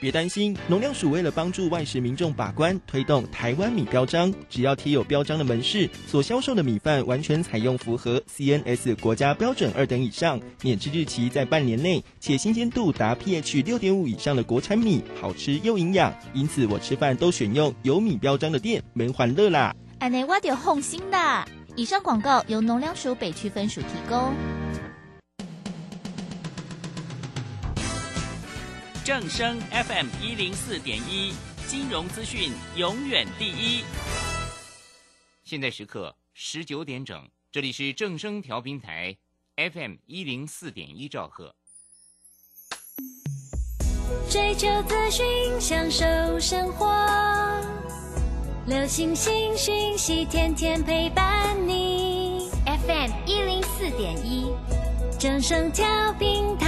别担心，农粮署为了帮助外食民众把关，推动台湾米标章，只要贴有标章的门市所销售的米饭，完全采用符合 CNS 国家标准二等以上，免制日期在半年内，且新鲜度达 pH 六点五以上的国产米，好吃又营养。因此，我吃饭都选用有米标章的店，门欢乐啦。安内挖点红心的。以上广告由农粮署北区分署提供。正声 FM 一零四点一，金融资讯永远第一。现在时刻十九点整，这里是正声调频台 FM 一零四点一兆赫。追求资讯，享受生活，流星星讯息，天天陪伴你。FM 一零四点一，正声调频台。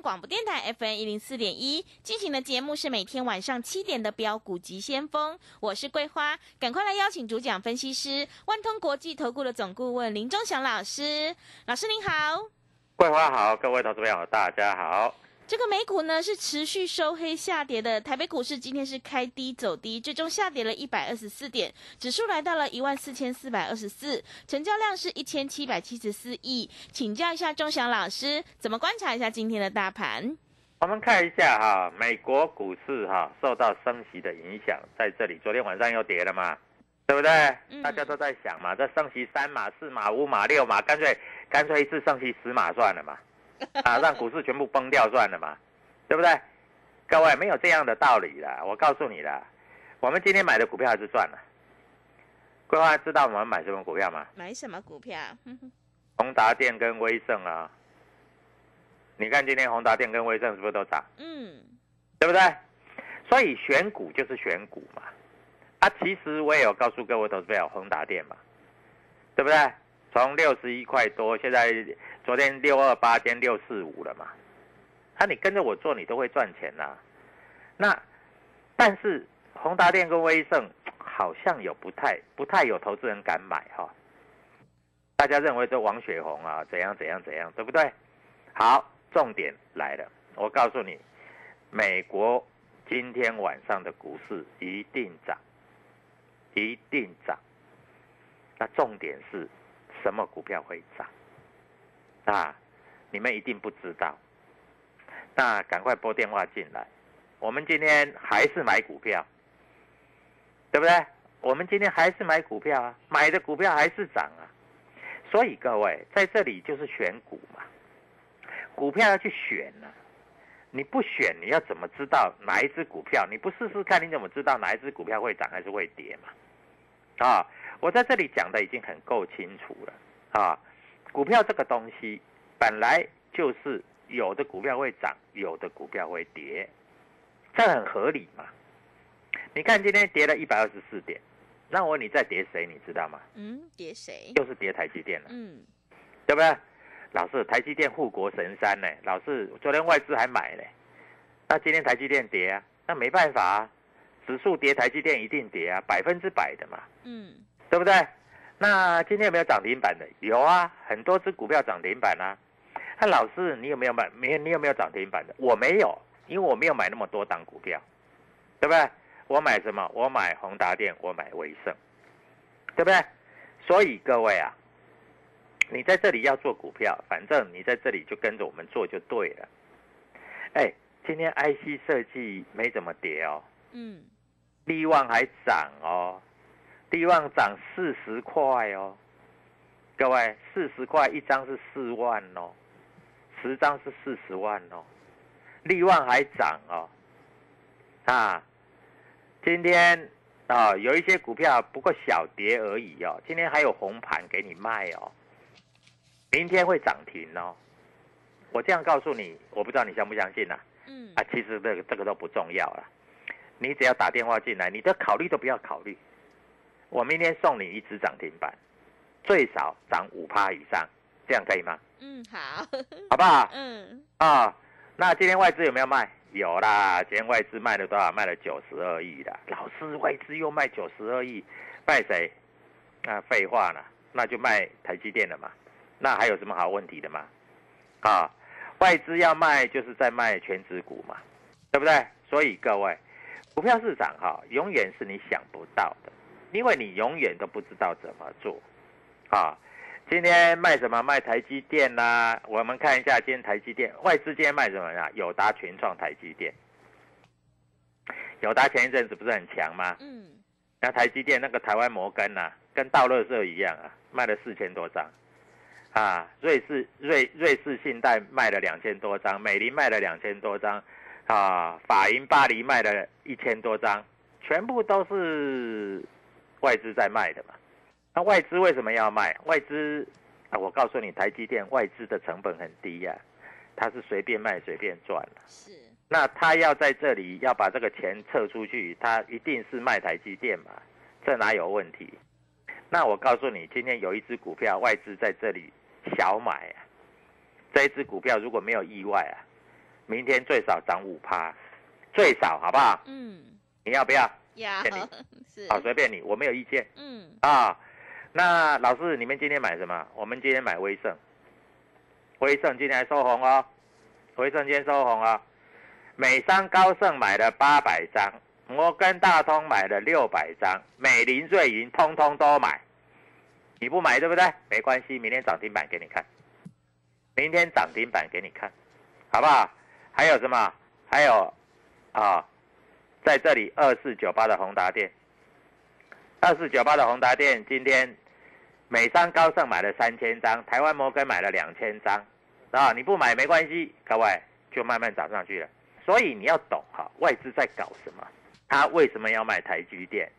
广播电台 FM 一零四点一。进行的节目是每天晚上七点的标股及先锋，我是桂花，赶快来邀请主讲分析师万通国际投顾的总顾问林忠祥老师，老师您好，桂花好，各位投资朋友大家好。这个美股呢是持续收黑下跌的，台北股市今天是开低走低，最终下跌了一百二十四点，指数来到了一万四千四百二十四，成交量是一千七百七十四亿。请教一下钟祥老师，怎么观察一下今天的大盘？我们看一下哈，美国股市哈受到升息的影响，在这里昨天晚上又跌了嘛，对不对？大家都在想嘛，这升息三码、四码、五码、六码，干脆干脆一次升息十码算了嘛。啊，让股市全部崩掉算了嘛，对不对？各位没有这样的道理啦，我告诉你啦，我们今天买的股票还是赚了。桂花知道我们买什么股票吗？买什么股票？宏达电跟威盛啊。你看今天宏达电跟威盛是不是都涨？嗯，对不对？所以选股就是选股嘛。啊，其实我也有告诉各位投资者，宏达电嘛，对不对？从六十一块多，现在昨天六二八，今天六四五了嘛？那你跟着我做，你都会赚钱呐。那但是宏达电跟威盛好像有不太不太有投资人敢买哈。大家认为这王雪红啊怎样怎样怎样，对不对？好，重点来了，我告诉你，美国今天晚上的股市一定涨，一定涨。那重点是。什么股票会涨？啊，你们一定不知道。那赶快拨电话进来。我们今天还是买股票，对不对？我们今天还是买股票啊，买的股票还是涨啊。所以各位在这里就是选股嘛，股票要去选呢。你不选，你要怎么知道哪一只股票？你不试试看，你怎么知道哪一只股票会涨还是会跌嘛？啊？我在这里讲的已经很够清楚了啊！股票这个东西本来就是有的股票会涨，有的股票会跌，这很合理嘛？你看今天跌了一百二十四点，那我问你再跌谁？你知道吗？嗯，跌谁？又是跌台积电了。嗯，对不对？老师，台积电护国神山呢？老师，昨天外资还买呢，那今天台积电跌啊？那没办法啊，指数跌，台积电一定跌啊，百分之百的嘛。嗯。对不对？那今天有没有涨停板的？有啊，很多只股票涨停板啊。那老师，你有没有买？没？你有没有涨停板的？我没有，因为我没有买那么多档股票，对不对？我买什么？我买宏达电，我买威盛，对不对？所以各位啊，你在这里要做股票，反正你在这里就跟着我们做就对了。哎，今天 IC 设计没怎么跌哦，嗯，利旺还涨哦，利旺涨四十块哦，各位，四十块一张是四万哦，十张是四十万哦，利旺还涨哦，啊，今天啊有一些股票不过小跌而已哦，今天还有红盘给你卖哦，明天会涨停哦。我这样告诉你，我不知道你相不相信呐？嗯。啊，其实这个这个都不重要了，你只要打电话进来，你的考虑都不要考虑。我明天送你一只涨停板，最少涨五趴以上，这样可以吗？嗯，好，好不好？嗯啊，那今天外资有没有卖？有啦，今天外资卖了多少？卖了九十二亿的。老师，外资又卖九十二亿，卖谁？那废话了，那就卖台积电了嘛。那还有什么好问题的吗？啊？外资要卖，就是在卖全值股嘛，对不对？所以各位，股票市场哈，永远是你想不到的，因为你永远都不知道怎么做。啊，今天卖什么？卖台积电呐？我们看一下今天台积电，外资今天卖什么呀？友达、群创、台积电。友达前一阵子不是很强吗？嗯。那台积电那个台湾摩根呐，跟道乐社一样啊，卖了四千多张。啊，瑞士瑞瑞士信贷卖了两千多张，美林卖了两千多张，啊，法银巴黎卖了一千多张，全部都是外资在卖的嘛。那外资为什么要卖？外资啊，我告诉你，台积电外资的成本很低呀，他是随便卖随便赚是。那他要在这里要把这个钱撤出去，他一定是卖台积电嘛，这哪有问题？那我告诉你，今天有一只股票外资在这里。小买啊，这一只股票如果没有意外啊，明天最少涨五趴，最少好不好？嗯，你要不要？要，是，好随便你，我没有意见。嗯，啊，那老师你们今天买什么？我们今天买威盛，威盛今天还收红哦，威盛今天收红哦，美商高盛买了八百张，摩根大通买了六百张，美林瑞银通通都买。你不买对不对？没关系，明天涨停板给你看。明天涨停板给你看，好不好？还有什么？还有啊，在这里二四九八的宏达店，二四九八的宏达店今天美商高盛买了三千张，台湾摩根买了两千张，啊，你不买没关系，各位就慢慢涨上去了。所以你要懂哈，外资在搞什么？他为什么要买台积电？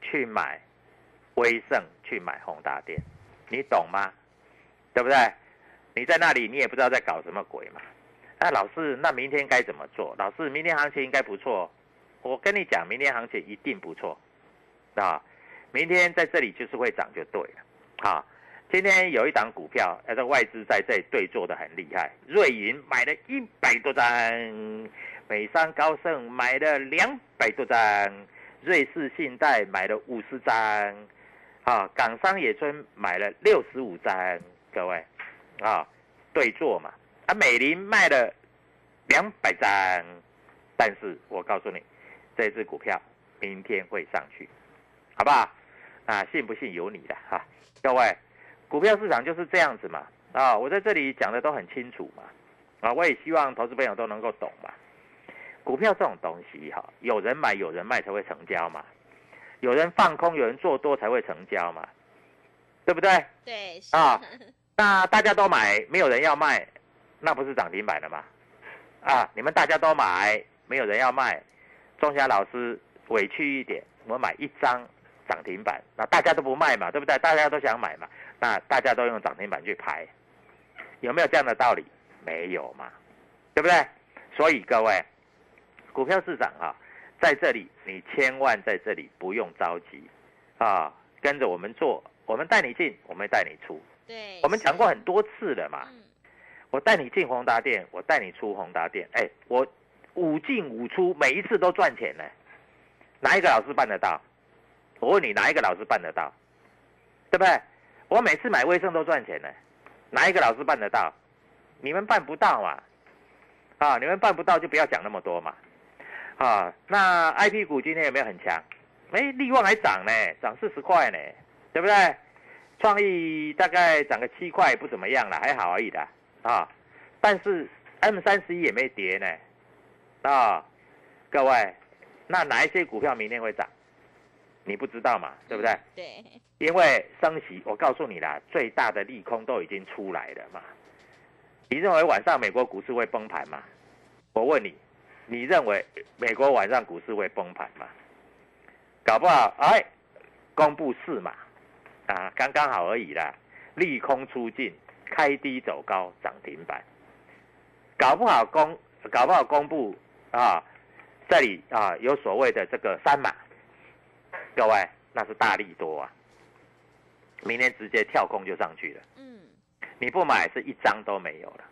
去买？威盛去买宏达电，你懂吗？对不对？你在那里，你也不知道在搞什么鬼嘛。那老师，那明天该怎么做？老师，明天行情应该不错。我跟你讲，明天行情一定不错啊！明天在这里就是会涨就对了啊！今天有一档股票，那个外资在这里对做的很厉害。瑞银买了一百多张，美商高盛买了两百多张，瑞士信贷买了五十张。啊，港商野村买了六十五张，各位，啊，对坐嘛。啊，美林卖了两百张，但是我告诉你，这只股票明天会上去，好不好？啊，信不信由你的哈。各位，股票市场就是这样子嘛。啊，我在这里讲的都很清楚嘛。啊，我也希望投资朋友都能够懂嘛。股票这种东西哈，有人买有人卖才会成交嘛。有人放空，有人做多才会成交嘛，对不对？对，啊，那大家都买，没有人要卖，那不是涨停板了吗？啊，你们大家都买，没有人要卖，钟霞老师委屈一点，我买一张涨停板，那大家都不卖嘛，对不对？大家都想买嘛，那大家都用涨停板去排，有没有这样的道理？没有嘛，对不对？所以各位，股票市场啊。在这里，你千万在这里不用着急，啊，跟着我们做，我们带你进，我们带你出。对，我们讲过很多次了嘛。我带你进宏达店，我带你出宏达店，哎，我五进五出，每一次都赚钱呢。哪一个老师办得到？我问你，哪一个老师办得到？对不对？我每次买卫生都赚钱呢，哪一个老师办得到？你们办不到嘛？啊，你们办不到就不要讲那么多嘛。啊，那 I P 股今天有没有很强？哎，利旺还涨呢，涨四十块呢，对不对？创意大概涨个七块，不怎么样了，还好而已的啊。但是 M 三十一也没跌呢，啊，各位，那哪一些股票明天会涨？你不知道嘛，对不对？对。因为升息，我告诉你啦，最大的利空都已经出来了嘛。你认为晚上美国股市会崩盘吗？我问你，你认为美国晚上股市会崩盘吗？搞不好，哎，公布是嘛？啊，刚刚好而已啦。利空出尽，开低走高，涨停板。搞不好公，搞不好公布啊，这里啊有所谓的这个三码，各位那是大力多啊。明天直接跳空就上去了。嗯。你不买是一张都没有了，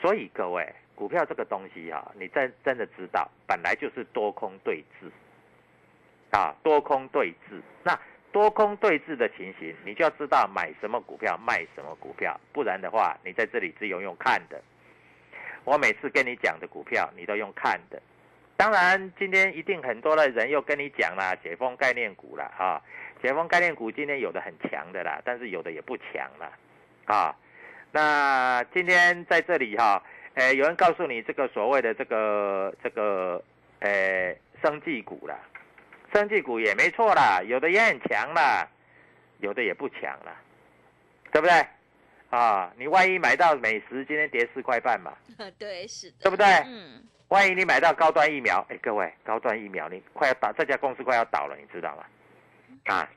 所以各位股票这个东西啊，你真真的知道，本来就是多空对峙，啊，多空对峙。那多空对峙的情形，你就要知道买什么股票，卖什么股票，不然的话，你在这里只有用看的。我每次跟你讲的股票，你都用看的。当然，今天一定很多的人又跟你讲啦，解封概念股了啊，解封概念股今天有的很强的啦，但是有的也不强了，啊。那今天在这里哈，诶，有人告诉你这个所谓的这个这个诶，生技股啦，生技股也没错啦，有的也很强啦，有的也不强啦，对不对？啊，你万一买到美食，今天跌四块半嘛？对，是的，对不对？嗯。万一你买到高端疫苗，哎，各位，高端疫苗你快要倒，这家公司快要倒了，你知道吗？啊，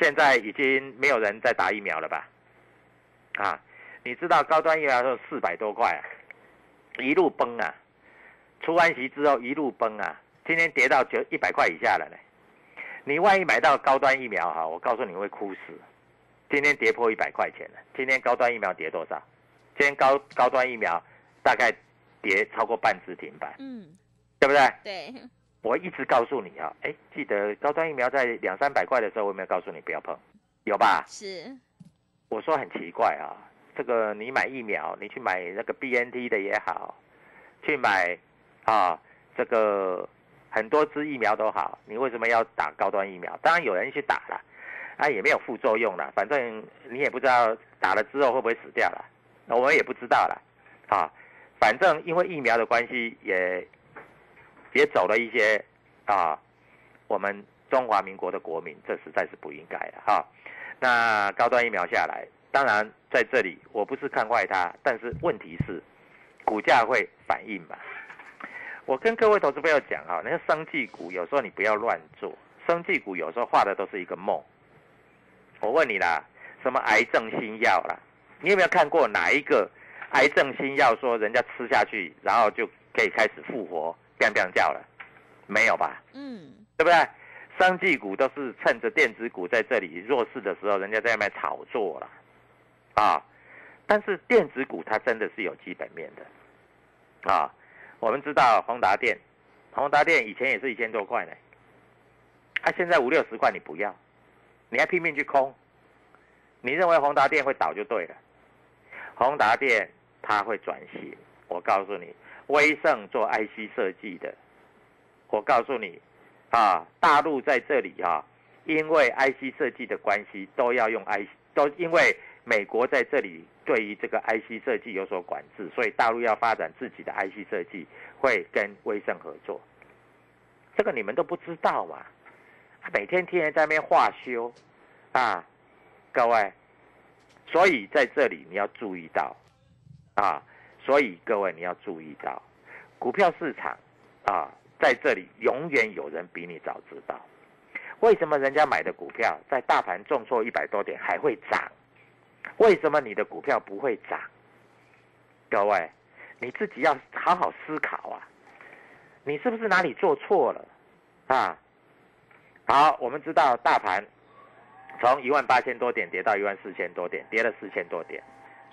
现在已经没有人在打疫苗了吧？啊。你知道高端疫苗是四百多块啊，一路崩啊，出完息之后一路崩啊，今天跌到九一百块以下了呢。你万一买到高端疫苗哈，我告诉你会哭死。今天跌破一百块钱了，今天高端疫苗跌多少？今天高高端疫苗大概跌超过半只停板，嗯，对不对？对。我一直告诉你啊，哎，记得高端疫苗在两三百块的时候，我有没有告诉你不要碰？有吧？是。我说很奇怪啊。这个你买疫苗，你去买那个 B N T 的也好，去买啊，这个很多支疫苗都好，你为什么要打高端疫苗？当然有人去打了，啊也没有副作用了，反正你也不知道打了之后会不会死掉了，我们也不知道了，啊，反正因为疫苗的关系，也也走了一些啊，我们中华民国的国民，这实在是不应该的哈。那高端疫苗下来。当然，在这里我不是看坏它，但是问题是，股价会反应嘛？我跟各位投资朋友讲哈，那个生技股有时候你不要乱做，生技股有时候画的都是一个梦。我问你啦，什么癌症新药啦？你有没有看过哪一个癌症新药说人家吃下去，然后就可以开始复活，变变叫了？没有吧？嗯，对不对？生技股都是趁着电子股在这里弱势的时候，人家在外面炒作了。啊，但是电子股它真的是有基本面的，啊，我们知道宏达电，宏达电以前也是一千多块呢，它现在五六十块你不要，你还拼命去空，你认为宏达电会倒就对了，宏达电它会转型，我告诉你，威盛做 IC 设计的，我告诉你，啊，大陆在这里啊，因为 IC 设计的关系都要用 IC，都因为。美国在这里对于这个 IC 设计有所管制，所以大陆要发展自己的 IC 设计，会跟威盛合作。这个你们都不知道嘛？每天天天在那边化修啊，各位，所以在这里你要注意到啊，所以各位你要注意到，股票市场啊，在这里永远有人比你早知道，为什么人家买的股票在大盘重挫一百多点还会涨？为什么你的股票不会涨？各位，你自己要好好思考啊！你是不是哪里做错了啊？好，我们知道大盘从一万八千多点跌到一万四千多点，跌了四千多点。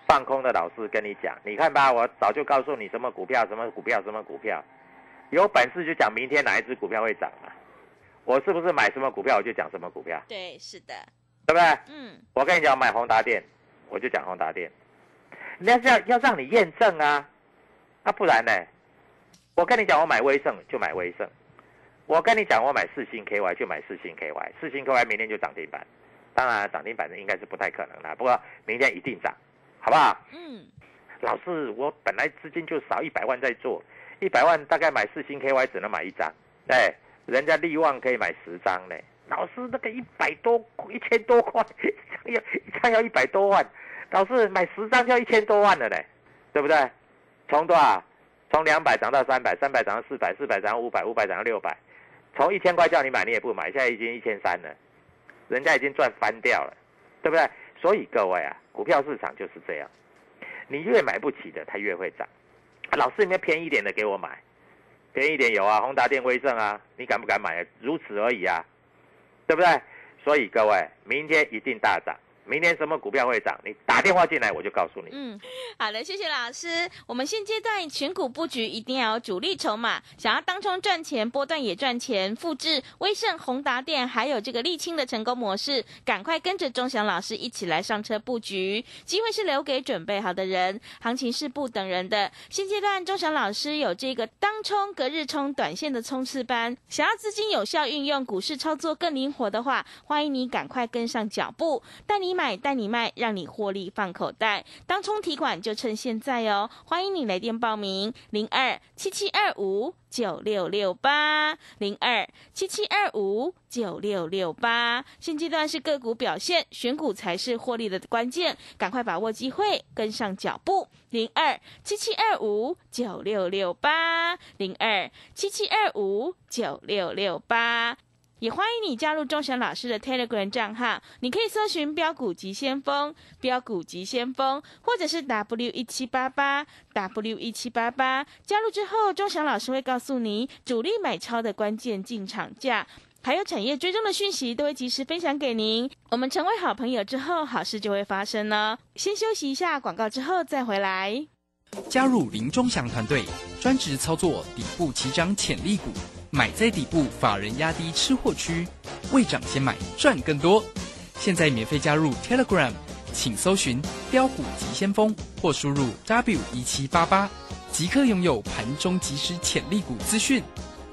放空的老师跟你讲，你看吧，我早就告诉你什么股票、什么股票、什么股票，有本事就讲明天哪一只股票会涨啊。我是不是买什么股票我就讲什么股票？对，是的，对不对？嗯。我跟你讲，买宏达电。我就讲宏达电，那是要要让你验证啊，那不然呢？我跟你讲，我买威盛就买威盛。我跟你讲，我买四星 KY 就买四星 KY，四星 KY 明天就涨停板。当然，涨停板的应该是不太可能的，不过明天一定涨，好不好？嗯。老师，我本来资金就少一百万在做，一百万大概买四星 KY 只能买一张，对，人家利旺可以买十张呢。老师，那个一百多一千多块，一 张要一张要一百多万，老师买十张就要一千多万了嘞，对不对？从多少？从两百涨到三百，三百涨到四百，四百涨到五百，五百涨到六百。从一千块叫你买，你也不买，现在已经一千三了，人家已经赚翻掉了，对不对？所以各位啊，股票市场就是这样，你越买不起的，它越会涨。老师，你们便宜点的给我买，便宜点有啊，宏达电、威盛啊，你敢不敢买？如此而已啊，对不对？所以各位，明天一定大涨。明天什么股票会涨？你打电话进来，我就告诉你。嗯，好的，谢谢老师。我们现阶段选股布局一定要有主力筹码，想要当冲赚钱，波段也赚钱，复制威盛、宏达电还有这个沥青的成功模式，赶快跟着钟祥老师一起来上车布局。机会是留给准备好的人，行情是不等人的。现阶段钟祥老师有这个当冲、隔日冲、短线的冲刺班，想要资金有效运用，股市操作更灵活的话，欢迎你赶快跟上脚步，带你。买带你卖，让你获利放口袋。当冲提款就趁现在哦！欢迎你来电报名：零二七七二五九六六八零二七七二五九六六八。现阶段是个股表现，选股才是获利的关键，赶快把握机会，跟上脚步。零二七七二五九六六八零二七七二五九六六八。也欢迎你加入钟祥老师的 Telegram 账号，你可以搜寻“标股急先锋”、“标股急先锋”，或者是 W 一七八八 W 一七八八。加入之后，钟祥老师会告诉你主力买超的关键进场价，还有产业追踪的讯息，都会及时分享给您。我们成为好朋友之后，好事就会发生呢。先休息一下广告，之后再回来。加入林钟祥团队，专职操作底部起涨潜力股。买在底部，法人压低吃货区，未涨先买赚更多。现在免费加入 Telegram，请搜寻标股急先锋或输入 W 一七八八，即刻拥有盘中即时潜力股资讯。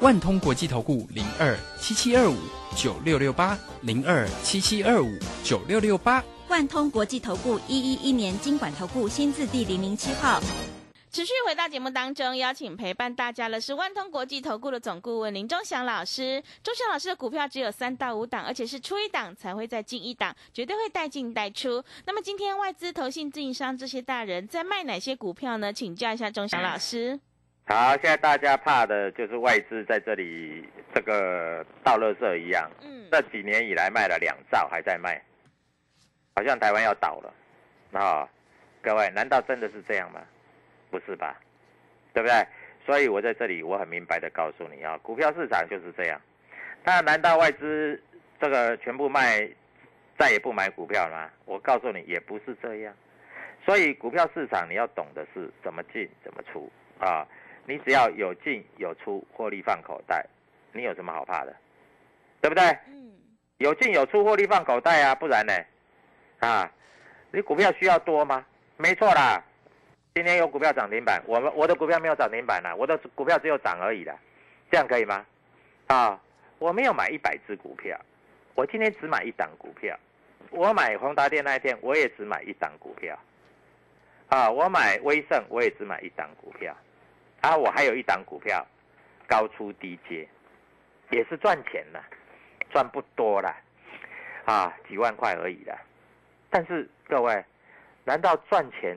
万通国际投顾零二七七二五九六六八零二七七二五九六六八。万通国际投顾一一一年经管投顾新字第零零七号。持续回到节目当中，邀请陪伴大家的是万通国际投顾的总顾问林忠祥老师。忠祥老师的股票只有三到五档，而且是出一档才会再进一档，绝对会带进带出。那么今天外资、投信、自营商这些大人在卖哪些股票呢？请教一下忠祥老师。好，现在大家怕的就是外资在这里这个倒垃圾一样。嗯。这几年以来卖了两兆，还在卖，好像台湾要倒了。啊，各位，难道真的是这样吗？不是吧，对不对？所以我在这里，我很明白的告诉你啊，股票市场就是这样。那难道外资这个全部卖，再也不买股票了吗？我告诉你，也不是这样。所以股票市场你要懂的是怎么进怎么出啊。你只要有进有出，获利放口袋，你有什么好怕的？对不对？嗯。有进有出，获利放口袋啊，不然呢？啊，你股票需要多吗？没错啦。今天有股票涨停板，我们我的股票没有涨停板呐，我的股票只有涨而已的，这样可以吗？啊，我没有买一百只股票，我今天只买一档股票。我买宏达电那一天，我也只买一档股票。啊，我买威盛，我也只买一档股票。啊，我还有一档股票，高出低接，也是赚钱的，赚不多了，啊，几万块而已的。但是各位，难道赚钱？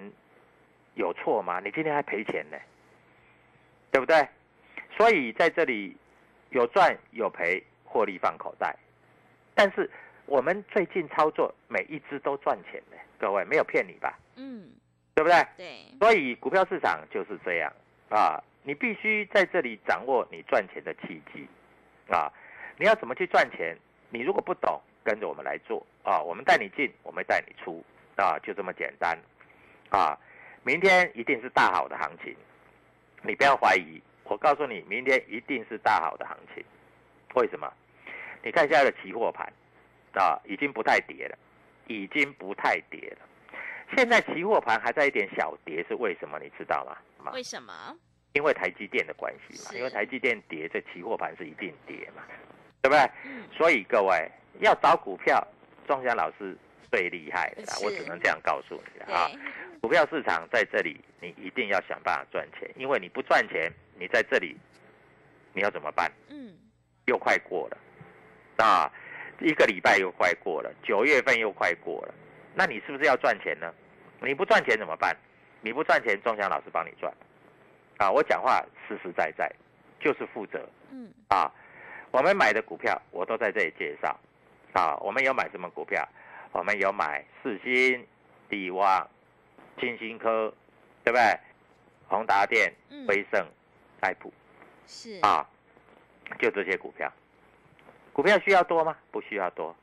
有错吗？你今天还赔钱呢，对不对？所以在这里有赚有赔，获利放口袋。但是我们最近操作每一只都赚钱呢，各位没有骗你吧？嗯，对不对？对。所以股票市场就是这样啊，你必须在这里掌握你赚钱的契机啊。你要怎么去赚钱？你如果不懂，跟着我们来做啊，我们带你进，我们带你出啊，就这么简单啊。明天一定是大好的行情，你不要怀疑。我告诉你，明天一定是大好的行情。为什么？你看现在的期货盘，啊，已经不太跌了，已经不太跌了。现在期货盘还在一点小跌，是为什么？你知道吗？为什么？因为台积电的关系嘛，因为台积电跌，这期货盘是一定跌嘛，对不对？所以各位要找股票，庄家老师最厉害的，我只能这样告诉你啊。股票市场在这里，你一定要想办法赚钱，因为你不赚钱，你在这里你要怎么办？嗯，又快过了啊，一个礼拜又快过了，九月份又快过了，那你是不是要赚钱呢？你不赚钱怎么办？你不赚钱，钟祥老师帮你赚。啊，我讲话实实在在，就是负责。嗯。啊，我们买的股票我都在这里介绍。啊，我们有买什么股票？我们有买四星、地旺、金星科，对不对？宏达电、威盛、爱普。是。啊，就这些股票。股票需要多吗？不需要多，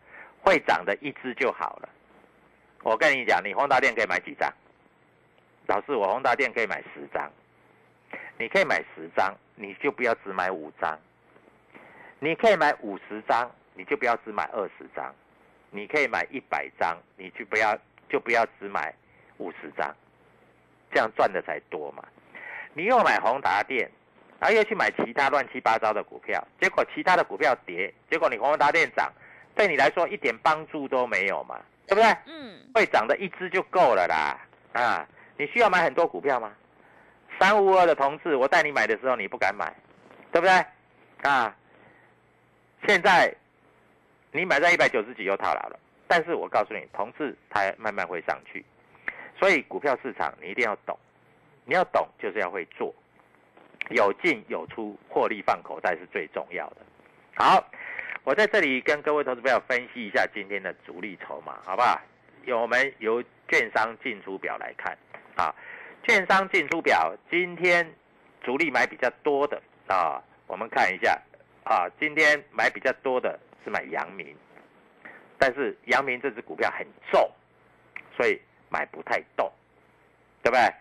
会涨的一只就好了。我跟你讲，你宏达电可以买几张？老师，我宏达电可以买十张。你可以买十张，你就不要只买五张；你可以买五十张，你就不要只买二十张；你可以买一百张，你就不要就不要只买五十张，这样赚的才多嘛。你又买宏达电，然后又去买其他乱七八糟的股票，结果其他的股票跌，结果你宏达电涨，对你来说一点帮助都没有嘛，对不对？嗯。会涨的一只就够了啦，啊，你需要买很多股票吗？三五二的同志，我带你买的时候你不敢买，对不对？啊，现在你买在一百九十几又套牢了。但是我告诉你，同志它慢慢会上去，所以股票市场你一定要懂，你要懂就是要会做，有进有出，获利放口袋是最重要的。好，我在这里跟各位投资朋友分析一下今天的主力筹码，好不好？有我们由券商进出表来看，啊。券商进出表，今天主力买比较多的啊，我们看一下啊，今天买比较多的是买阳明，但是阳明这只股票很重，所以买不太动，对不对？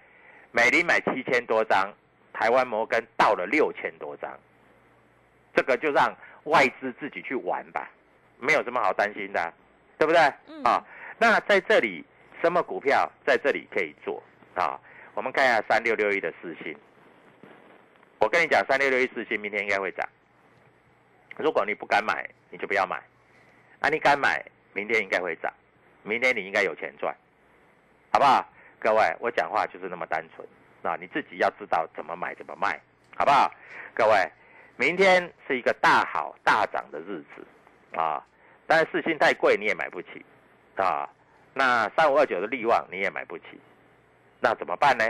美林买七千多张，台湾摩根到了六千多张，这个就让外资自己去玩吧，没有什么好担心的，对不对？啊，那在这里什么股票在这里可以做啊？我们看一下三六六一的四星，我跟你讲，三六六一四星明天应该会涨。如果你不敢买，你就不要买。啊，你敢买，明天应该会涨，明天你应该有钱赚，好不好？各位，我讲话就是那么单纯啊！你自己要知道怎么买怎么卖，好不好？各位，明天是一个大好大涨的日子啊！但是四星太贵，你也买不起啊。那三五二九的利旺你也买不起。那怎么办呢？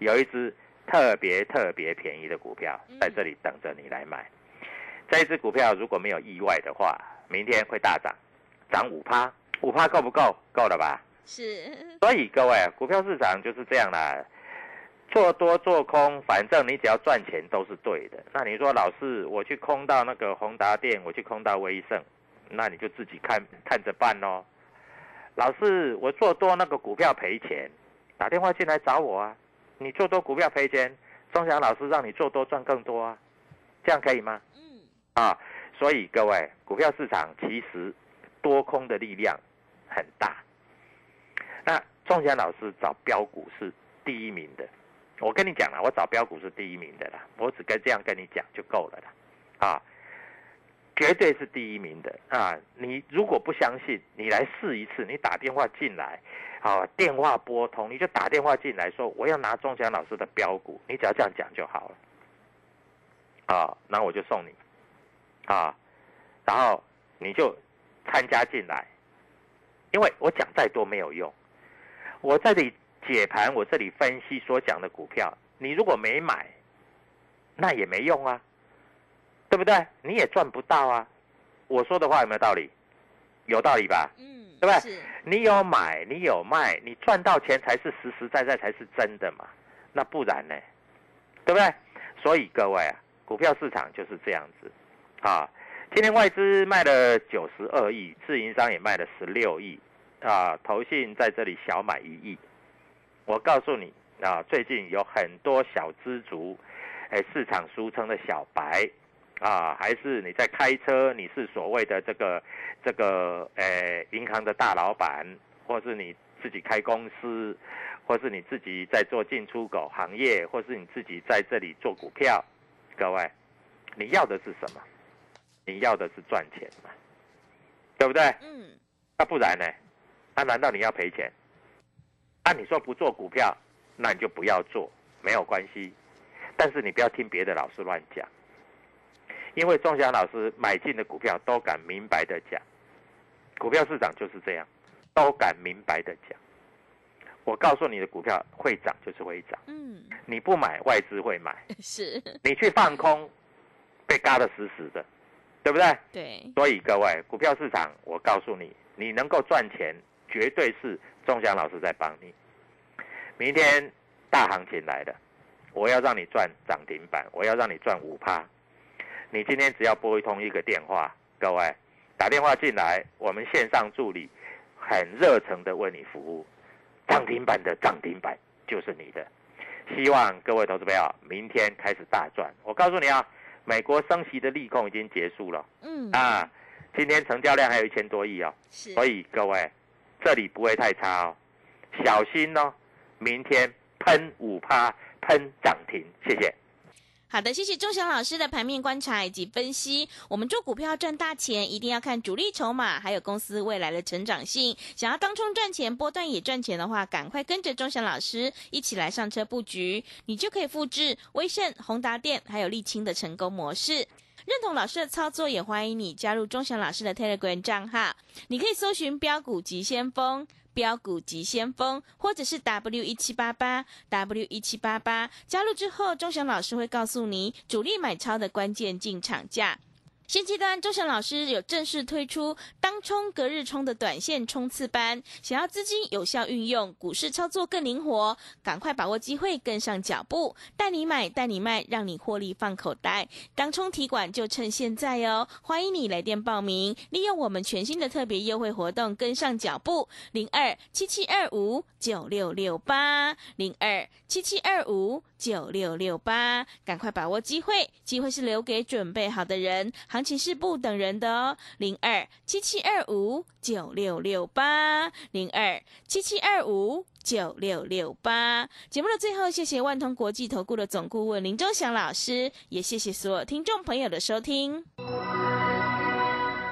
有一只特别特别便宜的股票在这里等着你来买。这一只股票如果没有意外的话，明天会大涨，涨五趴，五趴够不够？够了吧？是。所以各位，股票市场就是这样啦，做多做空，反正你只要赚钱都是对的。那你说老师，我去空到那个宏达电，我去空到威盛，那你就自己看看着办喽。老师，我做多那个股票赔钱。打电话进来找我啊！你做多股票赔钱，钟祥老师让你做多赚更多啊，这样可以吗？嗯。啊，所以各位，股票市场其实多空的力量很大。那钟祥老师找标股是第一名的，我跟你讲了，我找标股是第一名的啦，我只跟这样跟你讲就够了啦，啊，绝对是第一名的啊！你如果不相信，你来试一次，你打电话进来。啊，电话拨通，你就打电话进来说我要拿钟祥老师的标股，你只要这样讲就好了。啊，那我就送你，啊，然后你就参加进来，因为我讲再多没有用，我这里解盘，我这里分析所讲的股票，你如果没买，那也没用啊，对不对？你也赚不到啊。我说的话有没有道理？有道理吧？嗯。对不对？你有买，你有卖，你赚到钱才是实实在在才是真的嘛？那不然呢？对不对？所以各位啊，股票市场就是这样子啊。今天外资卖了九十二亿，自营商也卖了十六亿啊，投信在这里小买一亿。我告诉你啊，最近有很多小资族，哎，市场俗称的小白。啊，还是你在开车？你是所谓的这个这个呃银行的大老板，或是你自己开公司，或是你自己在做进出口行业，或是你自己在这里做股票，各位，你要的是什么？你要的是赚钱嘛，对不对？嗯。那不然呢？那难道你要赔钱？按你说不做股票，那你就不要做，没有关系。但是你不要听别的老师乱讲，因为钟祥老师买进的股票都敢明白的讲，股票市场就是这样，都敢明白的讲。我告诉你的股票会涨就是会涨，嗯，你不买外资会买，是，你去放空，被嘎得死死的，对不对？对。所以各位，股票市场，我告诉你，你能够赚钱，绝对是钟祥老师在帮你。明天大行情来了，我要让你赚涨停板，我要让你赚五趴。你今天只要拨一通一个电话，各位打电话进来，我们线上助理很热诚的为你服务。涨停板的涨停板就是你的，希望各位投资朋友明天开始大赚。我告诉你啊，美国升息的利空已经结束了，嗯啊，今天成交量还有一千多亿哦，所以各位这里不会太差哦，小心哦，明天喷五趴喷涨停，谢谢。好的，谢谢钟祥老师的盘面观察以及分析。我们做股票赚大钱，一定要看主力筹码，还有公司未来的成长性。想要当冲赚钱，波段也赚钱的话，赶快跟着钟祥老师一起来上车布局，你就可以复制威盛、宏达电还有沥青的成功模式。认同老师的操作，也欢迎你加入钟祥老师的 Telegram 账号，你可以搜寻标股急先锋。标股急先锋，或者是 W 一七八八 W 一七八八，加入之后，钟祥老师会告诉你主力买超的关键进场价。现阶段，周翔老师有正式推出当冲、隔日冲的短线冲刺班，想要资金有效运用，股市操作更灵活，赶快把握机会，跟上脚步，带你买，带你卖，让你获利放口袋。当冲提管就趁现在哦！欢迎你来电报名，利用我们全新的特别优惠活动，跟上脚步。零二七七二五九六六八零二七七二五。九六六八，赶快把握机会，机会是留给准备好的人，行情是不等人的哦。零二七七二五九六六八，零二七七二五九六六八。节目的最后，谢谢万通国际投顾的总顾问林忠祥老师，也谢谢所有听众朋友的收听。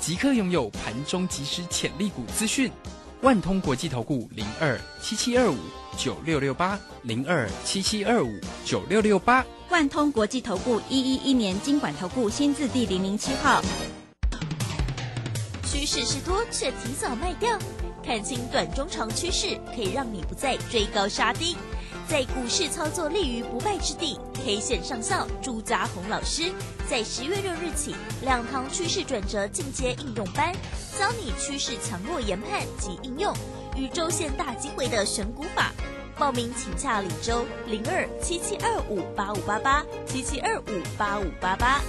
即刻拥有盘中即时潜力股资讯，万通国际投顾零二七七二五九六六八零二七七二五九六六八，万通国际投顾一一一年经管投顾新字第零零七号。趋势是多，却提早卖掉，看清短中长趋势，可以让你不再追高杀低。在股市操作立于不败之地，K 线上校朱家红老师在十月六日起两堂趋势转折进阶应用班，教你趋势强弱研判及应用与周线大机会的选股法。报名请洽李周零二七七二五八五八八七七二五八五八八。